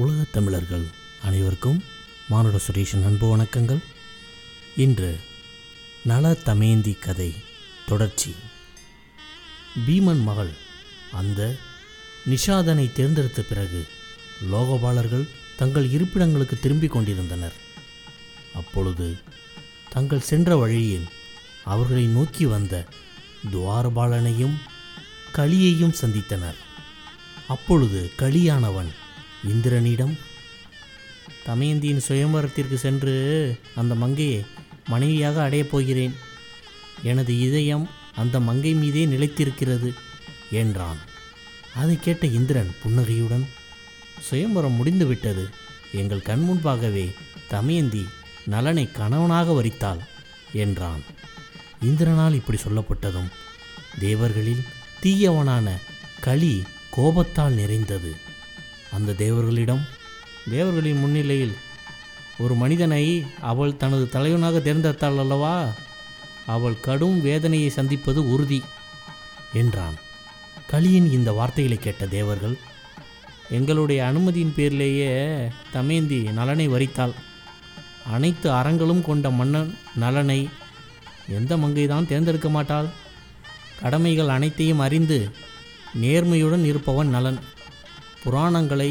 உலகத் தமிழர்கள் அனைவருக்கும் மானுட சுரேஷன் அன்பு வணக்கங்கள். இன்று நல தமேந்தி கதை தொடர்ச்சி. பீமன் மகள் அந்த நிஷாதனை தேர்ந்தெடுத்த பிறகு லோகபாலர்கள் தங்கள் இருப்பிடங்களுக்கு திரும்பிக் கொண்டிருந்தனர். அப்பொழுது தங்கள் சென்ற வழியில் அவர்களை நோக்கி வந்த துவாரபாலனையும் களியையும் சந்தித்தனர். அப்பொழுது களியானவன் இந்திரனிடம் தமயந்தியின் சுயம்பரத்திற்கு சென்று அந்த மங்கையை மனைவியாக அடையப் போகிறேன். எனது இதயம் அந்த மங்கை மீதே நிலைத்திருக்கிறது என்றான். அதை கேட்ட இந்திரன் புன்னகையுடன் சுயம்பரம் முடிந்துவிட்டது. எங்கள் கண் முன்பாகவே தமயந்தி நலனை கணவனாக வரித்தாள் என்றான். இந்திரனால் இப்படி சொல்லப்பட்டதும் தேவர்களில் தீயவனான களி கோபத்தால் நிறைந்தது. அந்த தேவர்களிடம் தேவர்களின் முன்னிலையில் ஒரு மனிதனை அவள் தனது தலைவனாக தேர்ந்தெடுத்தாள் அல்லவா? அவள் கடும் வேதனையை சந்திப்பது உறுதி என்றான். களியின் இந்த வார்த்தைகளை கேட்ட தேவர்கள் எங்களுடைய அனுமதியின் பேரிலேயே தமேந்தி நலனை வரித்தாள். அனைத்து அறங்களும் கொண்ட மன்னன் நலனை எந்த மங்கை தான் தேர்ந்தெடுக்க மாட்டாள்? கடமைகள் அனைத்தையும் அறிந்து நேர்மையுடன் இருப்பவன் நலன். புராணங்களை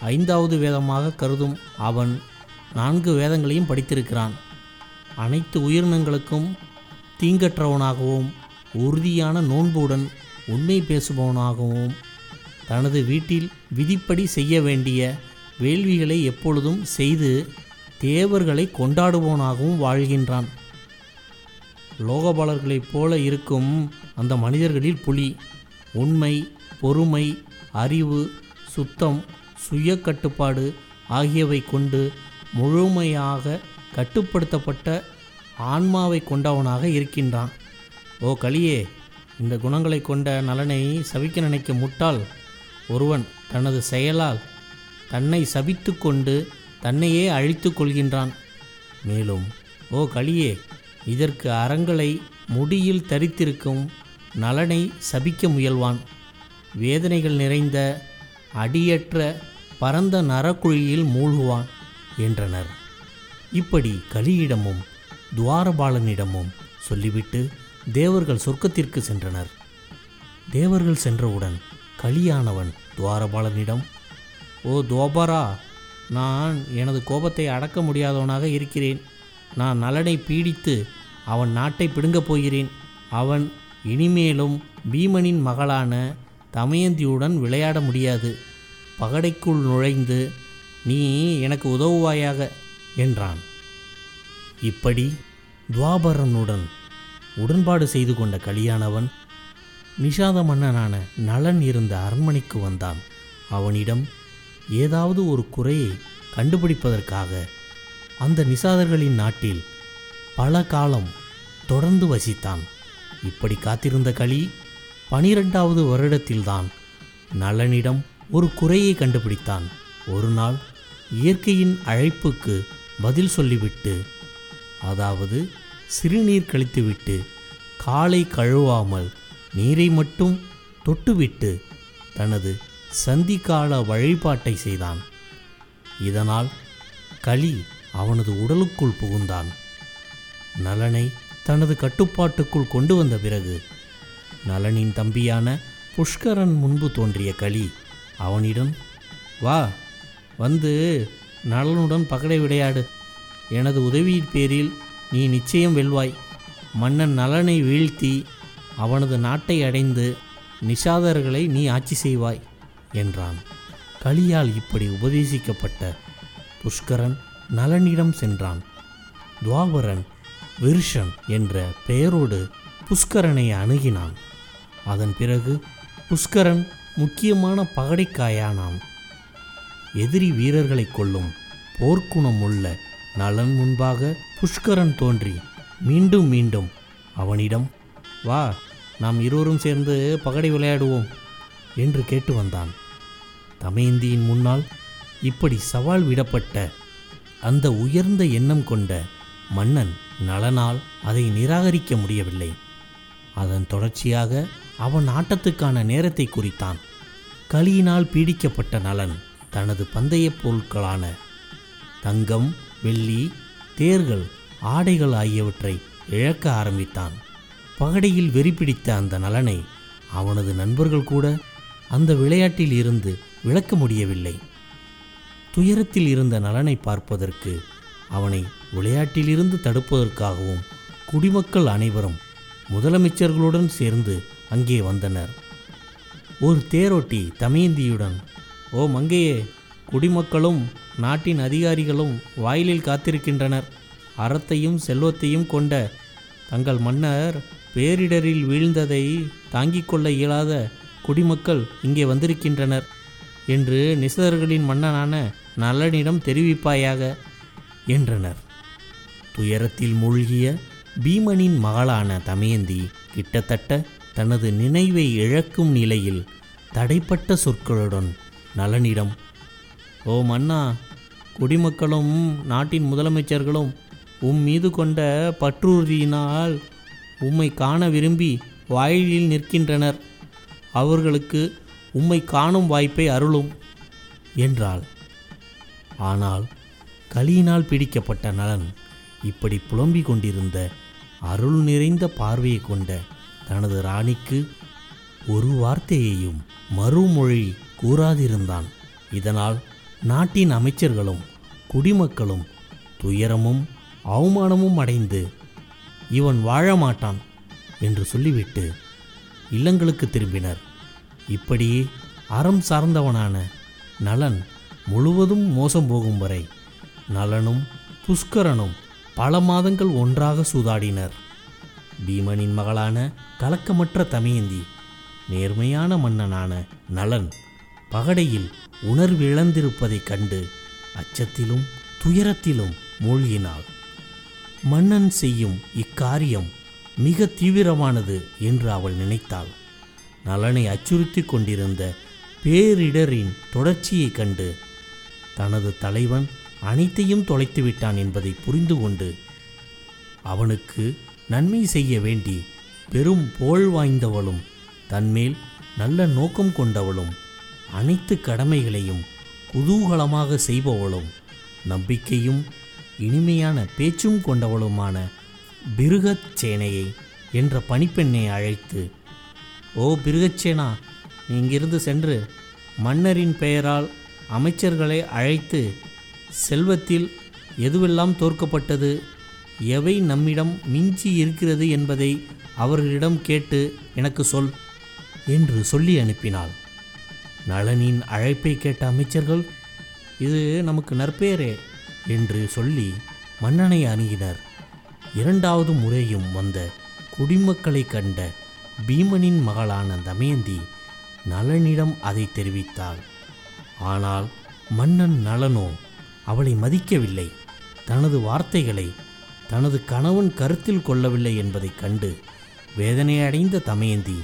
ஐந்தாவது வேதமாக கருதும் அவன் நான்கு வேதங்களையும் படித்திருக்கிறான். அனைத்து உயிரினங்களுக்கும் தீங்கற்றவனாகவும் உறுதியான நோன்புடன் உண்மை பேசுபவனாகவும் தனது வீட்டில் விதிப்படி செய்ய வேண்டிய வேள்விகளை எப்பொழுதும் செய்து தேவர்களை கொண்டாடுபவனாகவும் வாழ்கின்றான். லோகபாலர்களைப் போல இருக்கும் அந்த மனிதர்களில் புலி உண்மை பொறுமை அறிவு சுத்தம் சுய கட்டுப்பாடு ஆகியவை கொண்டு முழுமையாக கட்டுப்படுத்தப்பட்ட ஆன்மாவை கொண்டவனாக இருக்கின்றான். ஓ களியே இந்த குணங்களை கொண்ட நலனை சவிக்க நினைக்கும் முட்டாள் ஒருவன் தனது செயலால் தன்னை சபித்து கொண்டு தன்னையே அழித்து கொள்கின்றான். மேலும் ஓ களியே இதற்கு அறங்களை முடியில் தரித்திருக்கும் நலனை சபிக்க முயல்வான். வேதனைகள் நிறைந்த அடியற்ற பரந்த நரக்குழியில் மூழ்குவான் என்றனர். இப்படி கலியிடமும் துவாரபாலனிடமும் சொல்லிவிட்டு தேவர்கள் சொர்க்கத்திற்கு சென்றனர். தேவர்கள் சென்றவுடன் கலியானவன் துவாரபாலனிடம் ஓ துவாபரா நான் எனது கோபத்தை அடக்க முடியாதவனாக இருக்கிறேன். நான் நலனை பீடித்து அவன் நாட்டை பிடுங்கப் போகிறேன். அவன் இனிமேலும் பீமனின் மகளான தமயந்தியுடன் விளையாட முடியாது. பகடைக்குள் நுழைந்து நீ எனக்கு உதவுவாயாக என்றான். இப்படி துவாபரனுடன் உடன்பாடு செய்து கொண்ட கலியானவன் நிஷாத மன்னனான நலன் இருந்த அரண்மனைக்கு வந்தான். அவனிடம் ஏதாவது ஒரு குறையை கண்டுபிடிப்பதற்காக அந்த நிசாதர்களின் நாட்டில் பல காலம் தொடர்ந்து வசித்தான். இப்படி காத்திருந்த களி பனிரெண்டாவது வருடத்தில்தான் நலனிடம் ஒரு குறையை கண்டுபிடித்தான். ஒரு நாள் இயற்கையின் அழைப்புக்கு பதில் சொல்லிவிட்டு அதாவது சிறுநீர் கழித்துவிட்டு காலை கழுவாமல் நீரை மட்டும் தொட்டுவிட்டு தனது சந்திக்கால வழிபாட்டை செய்தான். இதனால் களி அவனது உடலுக்குள் புகுந்தான். நலனை தனது கட்டுப்பாட்டுக்குள் கொண்டு வந்த பிறகு நலனின் தம்பியான புஷ்கரன் முன்பு தோன்றிய களி. அவனிடம் வா வந்து நலனுடன் பகடை விளையாடு. எனது உதவியின் பேரில் நீ நிச்சயம் வெல்வாய். மன்னன் நலனை வீழ்த்தி அவனது நாட்டை அடைந்து நிஷாதர்களை நீ ஆட்சி செய்வாய் என்றான். களியால் இப்படி உபதேசிக்கப்பட்ட புஷ்கரன் நலனிடம் சென்றான். துவாபரன் விருஷன் என்ற பெயரோடு புஷ்கரனை அணுகினான். அதன் பிறகு புஷ்கரன் முக்கியமான பகடைக்காயானான் எதிரி வீரர்களை கொல்லும் போர்க்குணம் உள்ள நலன் முன்பாக புஷ்கரன் தோன்றி மீண்டும் மீண்டும் அவனிடம் வா நாம் இருவரும் சேர்ந்து பகடை விளையாடுவோம் என்று கேட்டு வந்தான். தமயந்தியின் முன்னால் இப்படி சவால் விடப்பட்ட அந்த உயர்ந்த எண்ணம் கொண்ட மன்னன் நலனால் அதை நிராகரிக்க முடியவில்லை. அதன் தொடர்ச்சியாக அவன் ஆட்டத்துக்கான நேரத்தை குறித்தான். களியினால் பீடிக்கப்பட்ட நலன் தனது பந்தயப் பொருட்களான தங்கம் வெள்ளி தேர்கள் ஆடைகள் ஆகியவற்றை இழக்க ஆரம்பித்தான். பகடையில் வெறி பிடித்த அந்த நலனை அவனது நண்பர்கள் கூட அந்த விளையாட்டில் இருந்து விளக்க முடியவில்லை. துயரத்தில் இருந்த நலனை பார்ப்பதற்கு அவனை விளையாட்டிலிருந்து தடுப்பதற்காகவும் குடிமக்கள் அனைவரும் முதலமைச்சர்களுடன் சேர்ந்து அங்கே வந்தனர். ஒரு தேரோட்டி தமயந்தியுடன் ஓ மங்கையே குடிமக்களும் நாட்டின் அதிகாரிகளும் வாயிலில் காத்திருக்கின்றனர். அறத்தையும் செல்வத்தையும் கொண்ட தங்கள் மன்னர் பேரிடரில் வீழ்ந்ததை தாங்கிக் கொள்ள இயலாத குடிமக்கள் இங்கே வந்திருக்கின்றனர் என்று நிசதர்களின் மன்னனான நலனிடம் தெரிவிப்பாயாக என்றனர். துயரத்தில் மூழ்கிய பீமனின் மகளான தமயந்தி கிட்டத்தட்ட தனது நினைவை இழக்கும் நிலையில் தடைப்பட்ட சொற்களுடன் நலனிடம் ஓ மன்னா குடிமக்களும் நாட்டின் முதலமைச்சர்களும் உம் மீது கொண்ட பற்றுறுதியினால் உம்மை காண விரும்பி வாயிலில் நிற்கின்றனர். அவர்களுக்கு உம்மை காணும் வாய்ப்பை அருளும் என்றாள். ஆனால் கலியினால் பிடிக்கப்பட்ட நலன் இப்படி புலம்பிக் கொண்டிருந்த அருள் நிறைந்த பார்வையை கொண்ட தனது ராணிக்கு ஒரு வார்த்தையையும் மறுமொழி கூறாதிருந்தான். இதனால் நாட்டின் அமைச்சர்களும் குடிமக்களும் துயரமும் அவமானமும் அடைந்து இவன் வாழ மாட்டான் என்று சொல்லிவிட்டு இல்லங்களுக்கு திரும்பினர். இப்படியே அறம் சார்ந்தவனான நலன் முழுவதும் மோசம் போகும் வரை நலனும் புஷ்கரனும் பல மாதங்கள் ஒன்றாக சூதாடினர். பீமனின் மகளான கலக்கமற்ற தமயந்தி நேர்மையான மன்னனான நலன் பகடையில் உணர்விழந்திருப்பதைக் கண்டு அச்சத்திலும் துயரத்திலும் மூழ்கினாள். மன்னன் செய்யும் இக்காரியம் மிக தீவிரமானது என்று அவள் நினைத்தாள். நலனை அச்சுறுத்தி கொண்டிருந்த பேரிடரின் தொடர்ச்சியைக் கண்டு தனது தலைவன் அனைத்தையும் தொலைத்து விட்டான் என்பதை புரிந்து கொண்டு அவனுக்கு நன்மை செய்ய வேண்டி பெரும் புகழ் வாய்ந்தவளும் தன்மேல் நல்ல நோக்கம் கொண்டவளும் அனைத்து கடமைகளையும் குதூகலமாக செய்பவளும் நம்பிக்கையும் இனிமையான பேச்சும் கொண்டவளுமான பிருகத் சேனையை என்ற பணிப்பெண்ணை அழைத்து ஓ பிருகச்சேனா நீ இங்கிருந்து சென்று மன்னரின் பெயரால் அமைச்சர்களை அழைத்து செல்வத்தில் எதுவெல்லாம் தோற்கப்பட்டது? எவை நம்மிடம் மிஞ்சி இருக்கிறது என்பதை அவர்களிடம் கேட்டு எனக்கு சொல் என்று சொல்லி அனுப்பினாள். நளனின் அழைப்பை கேட்ட அமைச்சர்கள் இது நமக்கு நற்பெயரே என்று சொல்லி மன்னனை அணுகினர். இரண்டாவது முறையும் வந்த குடிமக்களை கண்ட பீமனின் மகளான தமயந்தி நலனிடம் அதை தெரிவித்தாள். ஆனால் மன்னன் நலனோ அவளை மதிக்கவில்லை. தனது வார்த்தைகளை தனது கணவன் கருத்தில் கொள்ளவில்லை என்பதைக் கண்டு வேதனையடைந்த தமயந்தி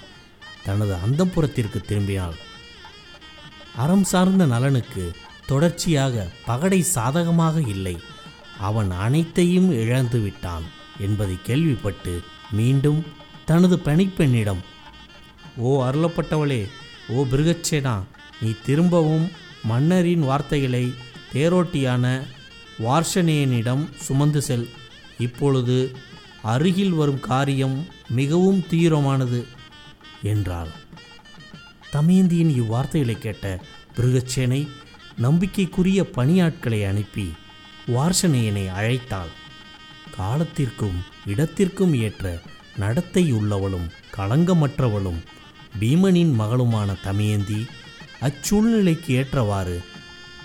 தனது அந்தப்புறத்திற்கு திரும்பினாள். அறம் சார்ந்த நலனுக்கு தொடர்ச்சியாக பகடை சாதகமாக இல்லை. அவன் அனைத்தையும் இழந்து விட்டான் என்பதை கேள்விப்பட்டு மீண்டும் தனது பணிப்பெண்ணிடம் ஓ அருளப்பட்டவளே ஓ பிருகச்சேனா நீ திரும்பவும் மன்னரின் வார்த்தைகளை தேரோட்டியான வார்ஷனேயனிடம் சுமந்து செல். இப்பொழுது அருகில் வரும் காரியம் மிகவும் தீவிரமானது என்றாள். தமயந்தியின் இவ்வார்த்தைகளை கேட்ட பிருகச்சேனை நம்பிக்கைக்குரிய பணியாட்களை அனுப்பி வார்ஷனேயனை அழைத்தாள். காலத்திற்கும் இடத்திற்கும் ஏற்ற நடத்தை உள்ளவளும் களங்கமற்றவளும் பீமனின் மகளுமான தமயந்தி அச்சூழ்நிலைக்கு ஏற்றவாறு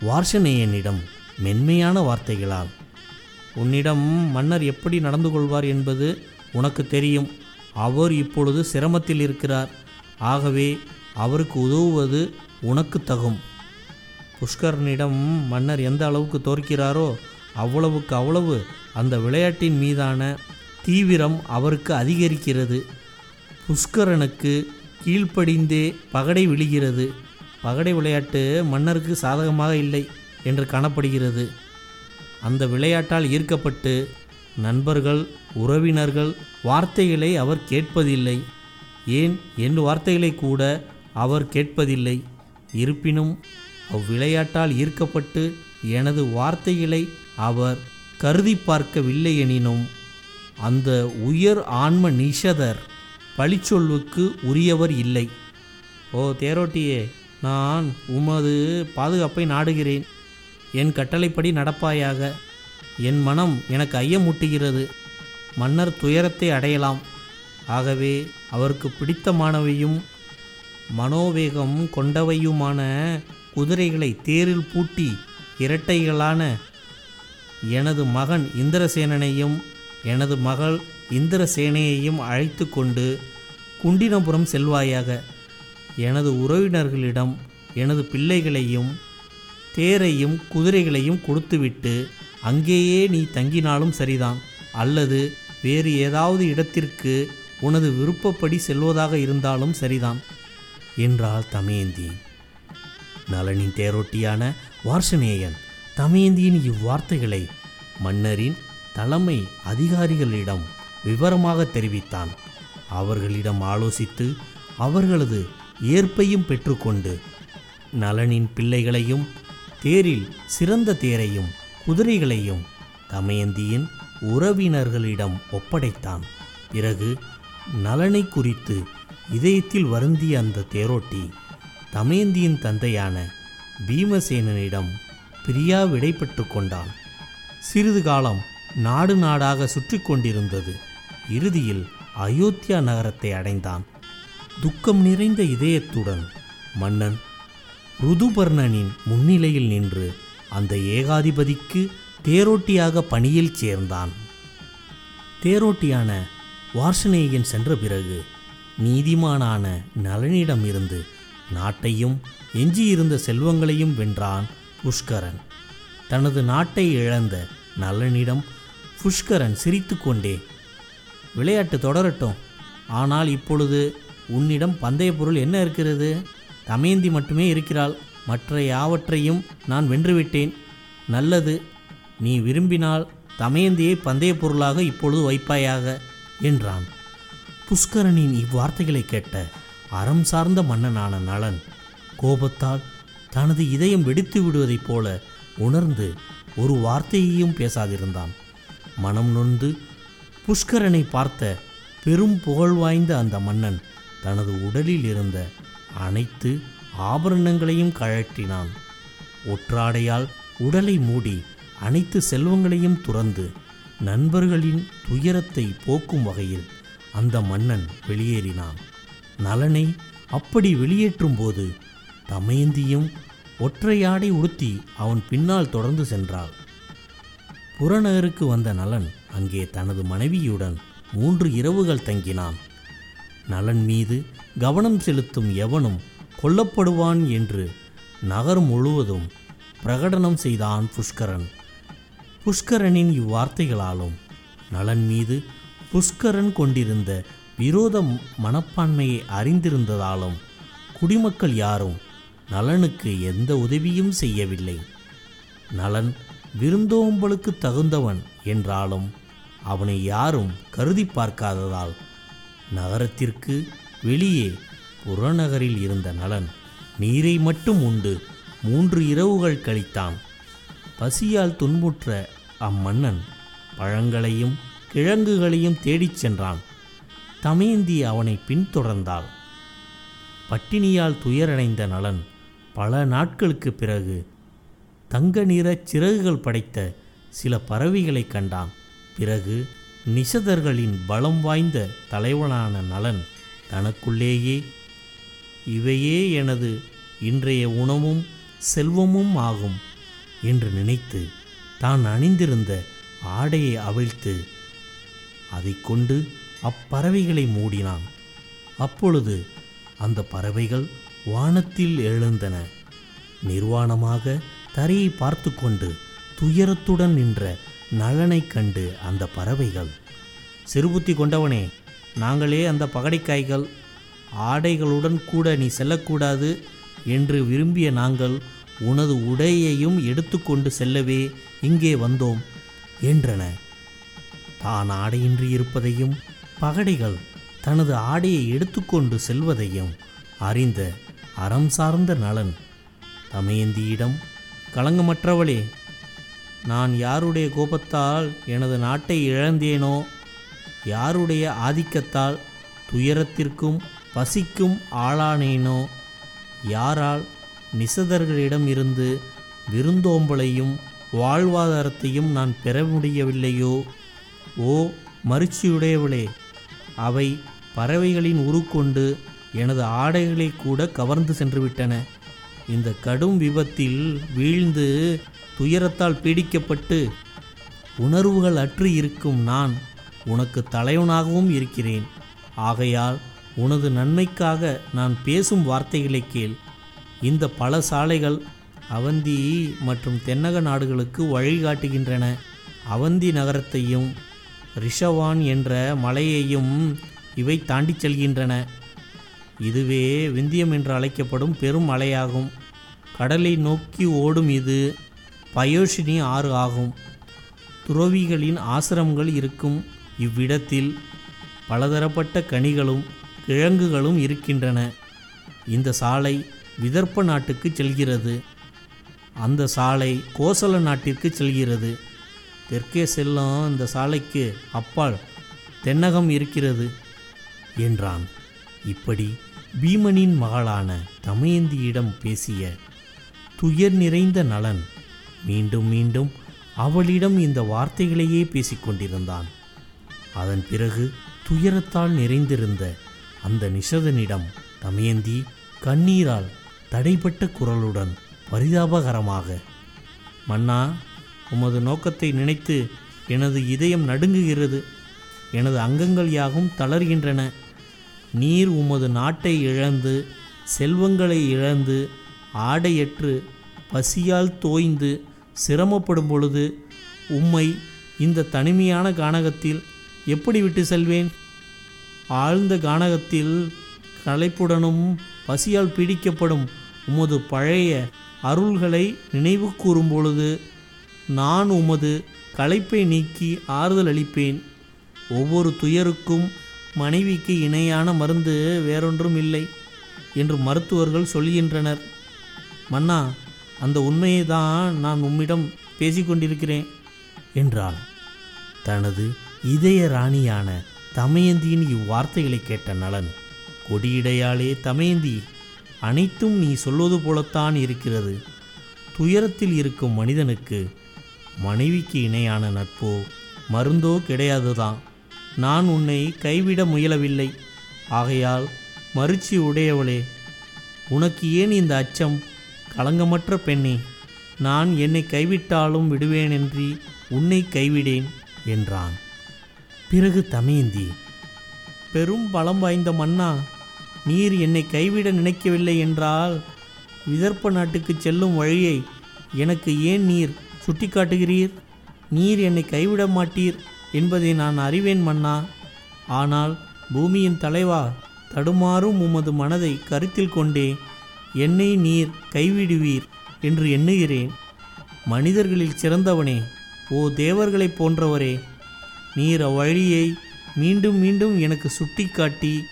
வார்ஷனேயனிடம் மென்மையான வார்த்தைகளால் உன்னிடம் மன்னர் எப்படி நடந்து கொள்வார் என்பது உனக்கு தெரியும். அவர் இப்பொழுது சிரமத்தில் இருக்கிறார். ஆகவே அவருக்கு உதவுவது உனக்கு தகும். புஷ்கரனிடம் மன்னர் எந்த அளவுக்கு தோற்கிறாரோ அவ்வளவுக்கு அவ்வளவு அந்த விளையாட்டின் மீதான தீவிரம் அவருக்கு அதிகரிக்கிறது. புஷ்கரனுக்கு கீழ்ப்படிந்தே பகடை விழுகிறது. பகடை விளையாட்டு மன்னருக்கு சாதகமாக இல்லை என்று காணப்படுகிறது. அந்த விளையாட்டால் ஈர்க்கப்பட்டு நண்பர்கள் உறவினர்கள் வார்த்தைகளை அவர் கேட்பதில்லை. ஏன்? என் வார்த்தைகளை கூட அவர் கேட்பதில்லை. இருப்பினும் அவ்விளையாட்டால் ஈர்க்கப்பட்டு எனது வார்த்தைகளை அவர் கருதி பார்க்கவில்லை எனினும் அந்த உயர் ஆன்ம நிஷதர் பழிச்சொல்வுக்கு உரியவர் இல்லை. ஓ தேரோட்டியே நான் உமது பாதுகாப்பை நாடுகிறேன். என் கட்டளைப்படி நடப்பாயாக. என் மனம் எனக்கு ஐயமூட்டுகிறது. மன்னர் துயரத்தை அடையலாம். ஆகவே அவருக்கு பிடித்தமானவையும் மனோவேகம் கொண்டவையுமான குதிரைகளை தேரில் பூட்டி இரட்டைகளான எனது மகன் இந்திரசேனனையும் எனது மகள் இந்திரசேனையையும் அழைத்து கொண்டு குண்டினபுரம் செல்வாயாக. எனது உறவினர்களிடம் எனது பிள்ளைகளையும் தேரையும் குதிரைகளையும் கொடுத்துவிட்டு அங்கேயே நீ தங்கினாலும் சரிதான். அல்லது வேறு ஏதாவது இடத்திற்கு உனது விருப்பப்படி செல்வதாக இருந்தாலும் சரிதான் என்றாள் தமயந்தி. நலனின் தேரோட்டியான வார்ஷனேயன் தமயந்தியின் இவ்வார்த்தைகளை மன்னரின் தலைமை அதிகாரிகளிடம் விவரமாக தெரிவித்தான். அவர்களிடம் ஆலோசித்து அவர்களது ஏற்பையும் பெற்றுக்கொண்டு நலனின் பிள்ளைகளையும் தேரில் சிறந்த தேரையும் குதிரைகளையும் தமயந்தியின் உறவினர்களிடம் ஒப்படைத்தான். பிறகு நலனை குறித்து இதயத்தில் வருந்திய அந்த தேரோட்டி தமயந்தியின் தந்தையான பீமசேனனிடம் பிரியா விடைபெற்று கொண்டான். சிறிது காலம் நாடு நாடாக சுற்றி கொண்டிருந்தது. இறுதியில் அயோத்தியா நகரத்தை அடைந்தான். துக்கம் நிறைந்த இதயத்துடன் மன்னன் ருதுபர்ணனின் முன்னிலையில் நின்று அந்த ஏகாதிபதிக்கு தேரோட்டியாக பணியில் சேர்ந்தான். தேரோட்டியான வார்ஷனேயன் சென்ற பிறகு நீதிமானான நலனிடமிருந்து நாட்டையும் எஞ்சியிருந்த செல்வங்களையும் வென்றான் புஷ்கரன். தனது நாட்டை இழந்த நலனிடம் புஷ்கரன் சிரித்துக்கொண்டே விளையாட்டு தொடரட்டும். ஆனால் இப்பொழுது உன்னிடம் பந்தய பொருள் என்ன இருக்கிறது? தமயந்தி மட்டுமே இருக்கிறாள். மற்ற யாவற்றையும் நான் வென்றுவிட்டேன். நல்லது நீ விரும்பினால் தமயந்தியை பந்தய பொருளாக இப்பொழுது வைப்பாயாக என்றான். புஷ்கரனின் இவ்வார்த்தைகளை கேட்ட அறம் சார்ந்த மன்னனான நளன் கோபத்தால் தனது இதயம் வெடித்து விடுவதைப் போல உணர்ந்து ஒரு வார்த்தையையும் பேசாதிருந்தான். மனம் நொந்து புஷ்கரனை பார்த்த பெரும் புகழ் வாய்ந்த அந்த மன்னன் தனது உடலில் இருந்த அனைத்து ஆபரணங்களையும் கழற்றினான். ஒற்றாடையால் உடலை மூடி அனைத்து செல்வங்களையும் துறந்து நண்பர்களின் துயரத்தை போக்கும் வகையில் அந்த மன்னன் வெளியேறினான். நலனை அப்படி வெளியேற்றும் போது தமயந்தியும் ஒற்றையாடை உடுத்தி அவன் பின்னால் தொடர்ந்து சென்றாள். புறநகருக்கு வந்த நலன் அங்கே தனது மனைவியுடன் மூன்று இரவுகள் தங்கினான். நலன் மீது கவனம் செலுத்தும் எவனும் கொல்லப்படுவான் என்று நகர் முழுவதும் பிரகடனம் செய்தான் புஷ்கரன். புஷ்கரனின் இவ்வார்த்தைகளாலும் நலன் மீது புஷ்கரன் கொண்டிருந்த விரோத மனப்பான்மையை அறிந்திருந்ததாலும் குடிமக்கள் யாரும் நலனுக்கு எந்த உதவியும் செய்யவில்லை. நலன் விருந்தோம்பலுக்கு தகுந்தவன் என்றாலும் அவனை யாரும் கருதி பார்க்காததால் நகரத்திற்கு வெளியே புறநகரில் இருந்த நலன் நீரை மட்டும் உண்டு. மூன்று இரவுகள் கழித்தான். பசியால் துன்புற்ற அம்மன்னன் பழங்களையும் கிழங்குகளையும் தேடிச் சென்றான். தமேந்தி அவனை பின்தொடர்ந்தாள். பட்டினியால் துயரடைந்த நலன் பல நாட்களுக்கு பிறகு தங்க நிற சிறகுகள் படைத்த சில பறவைகளைக் கண்டான். பிறகு நிஷதர்களின் பலம் வாய்ந்த தலைவனான நலன் தனக்குள்ளேயே. இவையே எனது இன்றைய உணவும் செல்வமும் ஆகும் என்று நினைத்து தான் அணிந்திருந்த ஆடையை அவிழ்த்து அதைக் கொண்டு அப்பறவைகளை மூடினான். அப்பொழுது அந்த பறவைகள் வானத்தில் எழுந்தன. நிர்வாணமாக தரையை பார்த்து கொண்டு துயரத்துடன் நின்ற நலனைக் கண்டு அந்த பறவைகள் சிறுபுத்தி கொண்டவனே நாங்களே அந்த பகடைக்காய்கள் ஆடைகளுடன் கூட நீ செல்லக்கூடாது என்று விரும்பிய நாங்கள் உனது உடையையும் எடுத்துக்கொண்டு செல்லவே இங்கே வந்தோம் என்றன. தான் ஆடையின்றி இருப்பதையும் பகடைகள் தனது ஆடையை எடுத்துக்கொண்டு செல்வதையும் அறிந்த அறம் சார்ந்த நலன். தமயந்தியிடம் களங்கமற்றவளே நான் யாருடைய கோபத்தால் எனது நாட்டை இழந்தேனோ? யாருடைய ஆதிக்கத்தால் துயரத்திற்கும் பசிக்கும் ஆளானேனோ? யாரால் நிசதர்களிடம் இருந்து விருந்தோம்பலையும் வாழ்வாதாரத்தையும் நான் பெற முடியவில்லையோ? ஓ மறுச்சியுடையவளே அவை பறவைகளின் உருக்கொண்டு எனது ஆடைகளை கூட கவர்ந்து சென்றுவிட்டன. இந்த கடும் விபத்தில் வீழ்ந்து துயரத்தால் பீடிக்கப்பட்டு உணர்வுகள் அற்று இருக்கும் நான் உனக்கு தலைவனாகவும் இருக்கிறேன். ஆகையால் உனது நன்மைக்காக நான் பேசும் வார்த்தைகளை கேள். இந்த பல சாலைகள் அவந்தி மற்றும் தென்னக நாடுகளுக்கு வழிகாட்டுகின்றன. அவந்தி நகரத்தையும் ரிஷவான் என்ற மலையையும் இவை தாண்டிச் செல்கின்றன. இதுவே விந்தியம் என்று அழைக்கப்படும் பெரும் மலையாகும். கடலை நோக்கி ஓடும் இது பயோஷினி ஆறு ஆகும். துறவிகளின் ஆசிரமங்கள் இருக்கும் இவ்விடத்தில் பலதரப்பட்ட கனிகளும் கிழங்குகளும் இருக்கின்றன. இந்த சாலை விதர்ப்ப நாட்டுக்கு செல்கிறது. அந்த சாலை கோசல நாட்டிற்கு செல்கிறது. தெற்கே செல்லும் இந்த சாலைக்கு அப்பால் தென்னகம் இருக்கிறது என்றான். இப்படி பீமனின் மகளான தமயந்தியிடம் பேசிய துயர் நிறைந்த நலன் மீண்டும் மீண்டும் அவளிடம் இந்த வார்த்தைகளையே பேசிக்கொண்டிருந்தான். அதன் பிறகு துயரத்தால் நிறைந்திருந்த அந்த நிஷதனிடம் தமயந்தி கண்ணீரால் தடைப்பட்ட குரலுடன் பரிதாபகரமாக மன்னா உமது நோக்கத்தை நினைத்து எனது இதயம் நடுங்குகிறது. எனது அங்கங்கள் யாவும் தளர்கின்றன. நீர் உமது நாட்டை இழந்து செல்வங்களை இழந்து ஆடையற்று பசியால் தோய்ந்து சிரமப்படும் பொழுது உம்மை இந்த தனிமையான கானகத்தில் எப்படி விட்டு செல்வேன்? ஆழ்ந்த கானகத்தில் களைப்புடனும் பசியால் பீடிக்கப்படும் உமது பழைய அருள்களை நினைவு கூறும் பொழுது நான் உமது களைப்பை நீக்கி ஆறுதல் அளிப்பேன். ஒவ்வொரு துயருக்கும் மனைவிக்கு இணையான மருந்து வேறொன்றும் இல்லை என்று மருத்துவர்கள் சொல்கின்றனர். மன்னா அந்த உண்மையை தான் நான் உம்மிடம் பேசிக்கொண்டிருக்கிறேன் என்றாள். தனது இதய ராணியான தமயந்தியின் இவ்வார்த்தைகளை கேட்ட நலன் கொடியிடையாளே தமயந்தி அனைத்தும் நீ சொல்வது போலத்தான் இருக்கிறது. துயரத்தில் இருக்கும் மனிதனுக்கு மனைவிக்கு இணையான நட்போ மருந்தோ கிடையாதுதான். நான் உன்னை கைவிட முயலவில்லை. ஆகையால் மறுச்சி உடையவளே உனக்கு ஏன் இந்த அச்சம்? களங்கமற்ற பெண்ணே நான் என்னை கைவிட்டாலும் விடுவேனென்றி உன்னை கைவிடேன் என்றான். பிறகு தமயந்தி பெரும் பலம் வாய்ந்த மன்னா நீர் என்னை கைவிட நினைக்கவில்லை என்றால் விதர்ப்ப நாட்டுக்கு செல்லும் வழியை எனக்கு ஏன் நீர் சுட்டிக்காட்டுகிறீர்? நீர் என்னை கைவிட மாட்டீர் என்பதை நான் அறிவேன் மன்னா. ஆனால் பூமியின் தலைவா தடுமாறும் உமது மனதை கருத்தில் கொண்டே என்னை நீர் கைவிடுவீர் என்று எண்ணுகிறேன். மனிதர்களில் சிறந்தவனே ஓ தேவர்களைப் போன்றவரே நீர் அவ்வழியை மீண்டும் மீண்டும் எனக்கு சுட்டிக்காட்டி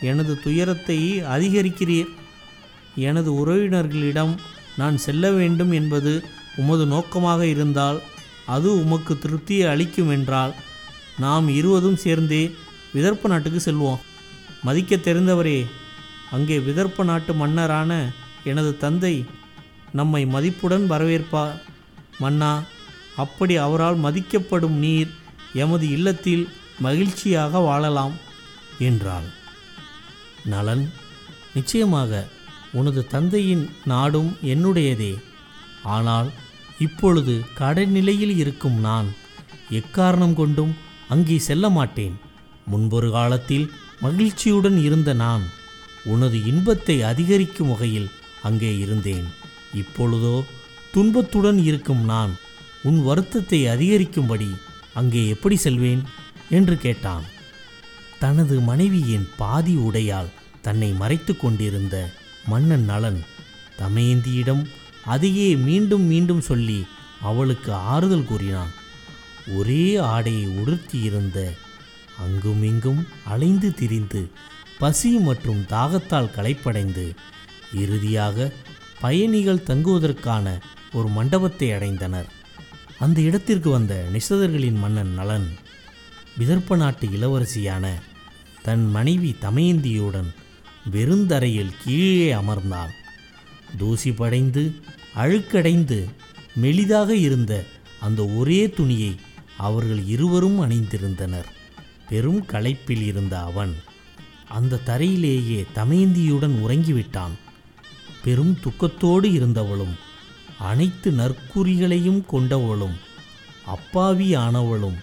எனது துயரத்தை அதிகரிக்கிறீர். எனது உறவினர்களிடம் நான் செல்ல வேண்டும் என்பது உமது நோக்கமாக இருந்தால் அது உமக்கு திருப்தியை அளிக்கும் என்றால் நாம் இருவதும் சேர்ந்தே விதர்ப்ப நாட்டுக்கு செல்வோம். மதிக்க தெரிந்தவரே அங்கே விதர்ப்ப நாட்டு மன்னரான எனது தந்தை நம்மை மதிப்புடன் வரவேற்பார் மன்னா அப்படி அவரால் மதிக்கப்படும் நீர் எமது இல்லத்தில் மகிழ்ச்சியாக வாழலாம் என்றாள். நலன் நிச்சயமாக உனது தந்தையின் நாடும் என்னுடையதே. ஆனால் இப்பொழுது கடைநிலையில் இருக்கும் நான் எக்காரணம் கொண்டும் அங்கே செல்ல மாட்டேன். முன்பொரு காலத்தில் மகிழ்ச்சியுடன் இருந்த நான் உனது இன்பத்தை அதிகரிக்கும் வகையில் அங்கே இருந்தேன். இப்பொழுதோ துன்பத்துடன் இருக்கும் நான் உன் வருத்தத்தை அதிகரிக்கும்படி அங்கே எப்படி செல்வேன்? என்று கேட்டான். தனது மனைவியின் பாதி உடையால் தன்னை மறைத்து கொண்டிருந்த மன்னன் நலன் தமயந்தியிடம் அதையே மீண்டும் மீண்டும் சொல்லி அவளுக்கு ஆறுதல் கூறினான். ஒரே ஆடையை உடுத்தியிருந்த அங்குமிங்கும் அலைந்து திரிந்து பசி மற்றும் தாகத்தால் களைப்படைந்து இறுதியாக பயணிகள் தங்குவதற்கான ஒரு மண்டபத்தை அடைந்தனர். அந்த இடத்திற்கு வந்த நிசதர்களின் மன்னன் நலன் விதர்ப்ப நாட்டு இளவரசியான தன் மனைவி தமயந்தியுடன் வெறுந்தரையில் கீழே அமர்ந்தான். தூசி படைந்து அழுக்கடைந்து மெலிதாக இருந்த அந்த ஒரே துணியை அவர்கள் இருவரும் அணிந்திருந்தனர். பெரும் களைப்பில் இருந்த அவன் அந்த தரையிலேயே தமயந்தியுடன் உறங்கிவிட்டான். பெரும் துக்கத்தோடு இருந்தவளும் அனைத்து நற்குறிகளையும் கொண்டவளும் அப்பாவியானவளும்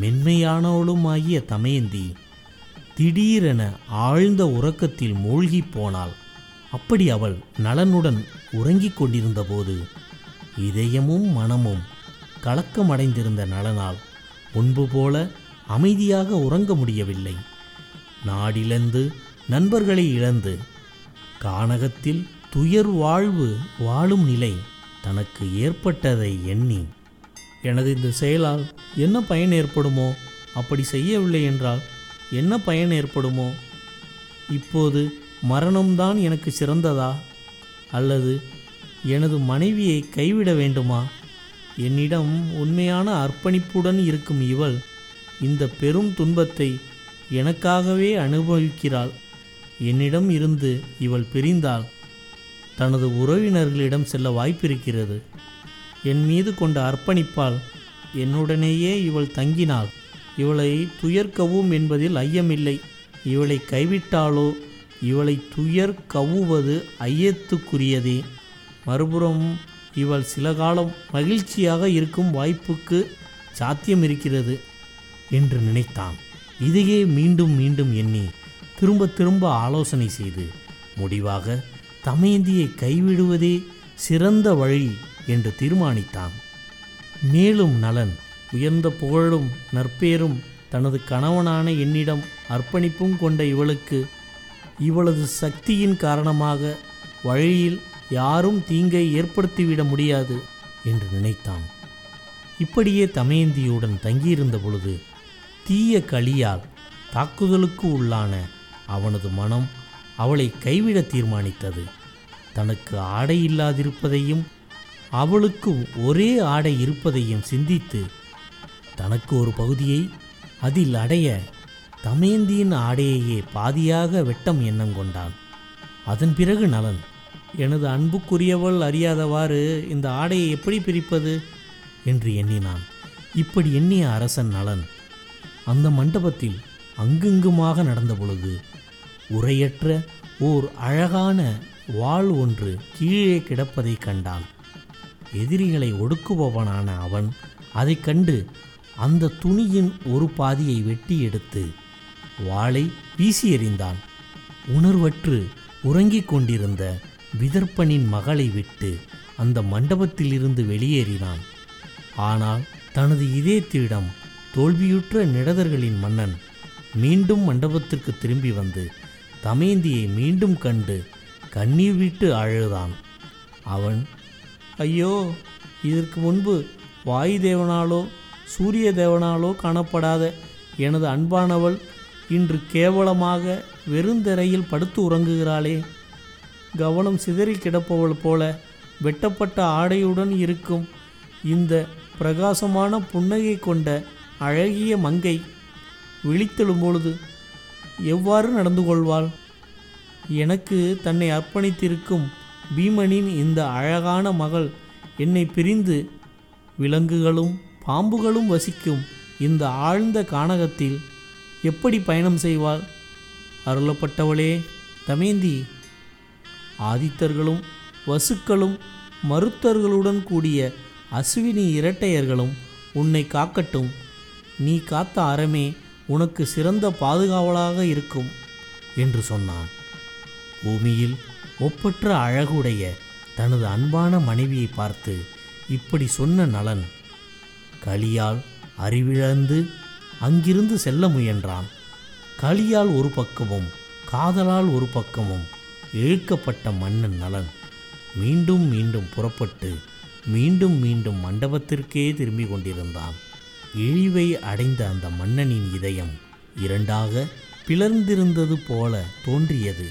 மென்மையானவளுமாகிய தமயந்தி திடீரென ஆழ்ந்த உறக்கத்தில் மூழ்கிப் போனாள். அப்படி அவள் நலனுடன் உறங்கிக் கொண்டிருந்தபோது இதயமும் மனமும் கலக்கமடைந்திருந்த நலனால் முன்பு போல அமைதியாக உறங்க முடியவில்லை. நாடிழந்து நண்பர்களை இழந்து கானகத்தில் துயர் வாழ்வு வாழும் நிலை தனக்கு ஏற்பட்டதை எண்ணி எனது இந்த செயலால் என்ன பயன் ஏற்படுமோ? அப்படி செய்யவில்லை என்றால் என்ன பயன் ஏற்படுமோ? இப்போது மரணம்தான் எனக்கு சிறந்ததா? அல்லது எனது மனைவியை கைவிட வேண்டுமா? என்னிடம் உண்மையான அர்ப்பணிப்புடன் இருக்கும் இவள் இந்த பெரும் துன்பத்தை எனக்காகவே அனுபவிக்கிறாள். என்னிடம் இருந்து இவள் பிரிந்தால் தனது உறவினர்களிடம் செல்ல வாய்ப்பிருக்கிறது. என் மீது கொண்ட அர்ப்பணிப்பால் என்னுடனேயே இவள் தங்கினாள். இவளை துயர்க்கவும் என்பதில் ஐயமில்லை. இவளை கைவிட்டாலோ இவளை துயர் கவுவது ஐயத்துக்குரியதே. மறுபுறம் இவள் சில காலம் மகிழ்ச்சியாக இருக்கும் வாய்ப்புக்கு சாத்தியம் இருக்கிறது என்று நினைத்தான். இதையே மீண்டும் மீண்டும் எண்ணி திரும்ப திரும்ப ஆலோசனை செய்து முடிவாக தமயந்தியை கைவிடுவதே சிறந்த வழி என்று தீர்மானித்தான். மேலும் நலன் உயர்ந்த புகழும் நற்பேரும் தனது கணவனான என்னிடம் அர்ப்பணிப்பும் கொண்ட இவளுக்கு இவளது சக்தியின் காரணமாக வழியில் யாரும் தீங்கை ஏற்படுத்திவிட முடியாது என்று நினைத்தான். இப்படியே தமயந்தியுடன் தங்கியிருந்த பொழுது தீய களியால் தாக்குதலுக்கு உள்ளான அவனது மனம் அவளை கைவிட தீர்மானித்தது. தனக்கு ஆடை இல்லாதிருப்பதையும் அவளுக்கு ஒரே ஆடை இருப்பதையும் சிந்தித்து தனக்கு ஒரு பகுதியை அதில் அடைய தமேந்தியின் ஆடையையே பாதியாக வெட்டம் எண்ணம் கொண்டான். அதன் பிறகு நலன் எனது அன்புக்குரியவள் அறியாதவாறு இந்த ஆடையை எப்படி பிரிப்பது? என்று எண்ணினான். இப்படி எண்ணிய அரசன் நலன் அந்த மண்டபத்தில் அங்குங்குமாக நடந்த பொழுது உரையற்ற ஓர் அழகான வாள் ஒன்று கீழே கிடப்பதைக் கண்டான். எதிரிகளை ஒடுக்குபவனான அவன் அதைக் கண்டு அந்த துணியின் ஒரு பாதியை வெட்டி எடுத்து வாளை வீசி எறிந்தான். உணர்வற்று உறங்கிக் கொண்டிருந்த விதர்ப்பனின் மகளை விட்டு அந்த மண்டபத்திலிருந்து வெளியேறினான். ஆனால் தனது இதயத்திடம் தோல்வியுற்ற நிடதர்களின் மன்னன் மீண்டும் மண்டபத்திற்கு திரும்பி வந்து தமேந்தியை மீண்டும் கண்டு கண்ணீர் விட்டு அழுதான். அவன் ஐயோ இதற்கு முன்பு வாயு தேவனாலோ சூரிய தேவனாலோ காணப்படாத எனது அன்பானவள் இன்று கேவலமாக வெறுந்தரையில் படுத்து உறங்குகிறாளே. கவனம் சிதறி கிடப்பவள் போல வெட்டப்பட்ட ஆடையுடன் இருக்கும் இந்த பிரகாசமான புன்னகை கொண்ட அழகிய மங்கை விழித்தெழும் பொழுது எவ்வாறு நடந்து கொள்வாள்? எனக்கு தன்னை அர்ப்பணித்திருக்கும் பீமனின் இந்த அழகான மகள் என்னை பிரிந்து விலங்குகளும் பாம்புகளும் வசிக்கும் இந்த ஆழ்ந்த கானகத்தில் எப்படி பயணம் செய்வாள்? அருளப்பட்டவளே தமேந்தி. ஆதித்தர்களும் வசுக்களும் மருத்தர்களுடன் கூடிய அஸ்வினி இரட்டையர்களும் உன்னை காக்கட்டும். நீ காத்த அறமே உனக்கு சிறந்த பாதுகாவலாக இருக்கும் என்று சொன்னான். பூமியில் ஒப்பற்ற அழகுடைய தனது அன்பான மனைவியை பார்த்து இப்படி சொன்ன நலன் களியால் அறிவிழந்து அங்கிருந்து செல்ல முயன்றான். களியால் ஒரு பக்கமும் காதலால் ஒரு பக்கமும் இழுக்கப்பட்ட மன்னன் நலன் மீண்டும் மீண்டும் புறப்பட்டு மீண்டும் மீண்டும் மண்டபத்திற்கே திரும்பிக் கொண்டிருந்தான். இழிவை அடைந்த அந்த மன்னனின் இதயம் இரண்டாக பிளர்ந்திருந்தது போல தோன்றியது.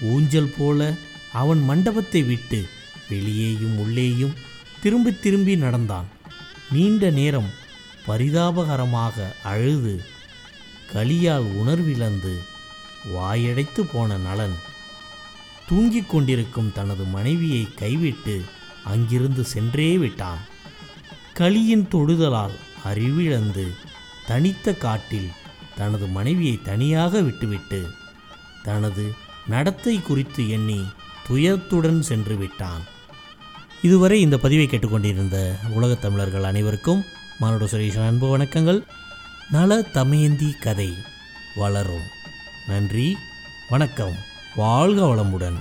ஊஞ்சல் போல அவன் மண்டபத்தை விட்டு வெளியேயும் உள்ளேயும் திரும்பி திரும்பி நடந்தான். நீண்ட நேரம் பரிதாபகரமாக அழுது களியால் உணர்விழந்து வாயடைத்து போன நலன். தூங்கிக் கொண்டிருக்கும் தனது மனைவியை கைவிட்டு அங்கிருந்து சென்றே விட்டான். களியின் தொடுதலால் அறிவிழந்து தனித்த காட்டில் தனது மனைவியை தனியாக விட்டுவிட்டு தனது நடத்தை குறித்து எண்ணி துயரத்துடன் சென்று விட்டான். இதுவரை இந்த பதிவை கேட்டுக்கொண்டிருந்த உலகத் தமிழர்கள் அனைவருக்கும் மானுட சுரேஷன் அன்பு வணக்கங்கள். நல தமயந்தி கதை வளரும். நன்றி வணக்கம் வாழ்க வளமுடன்.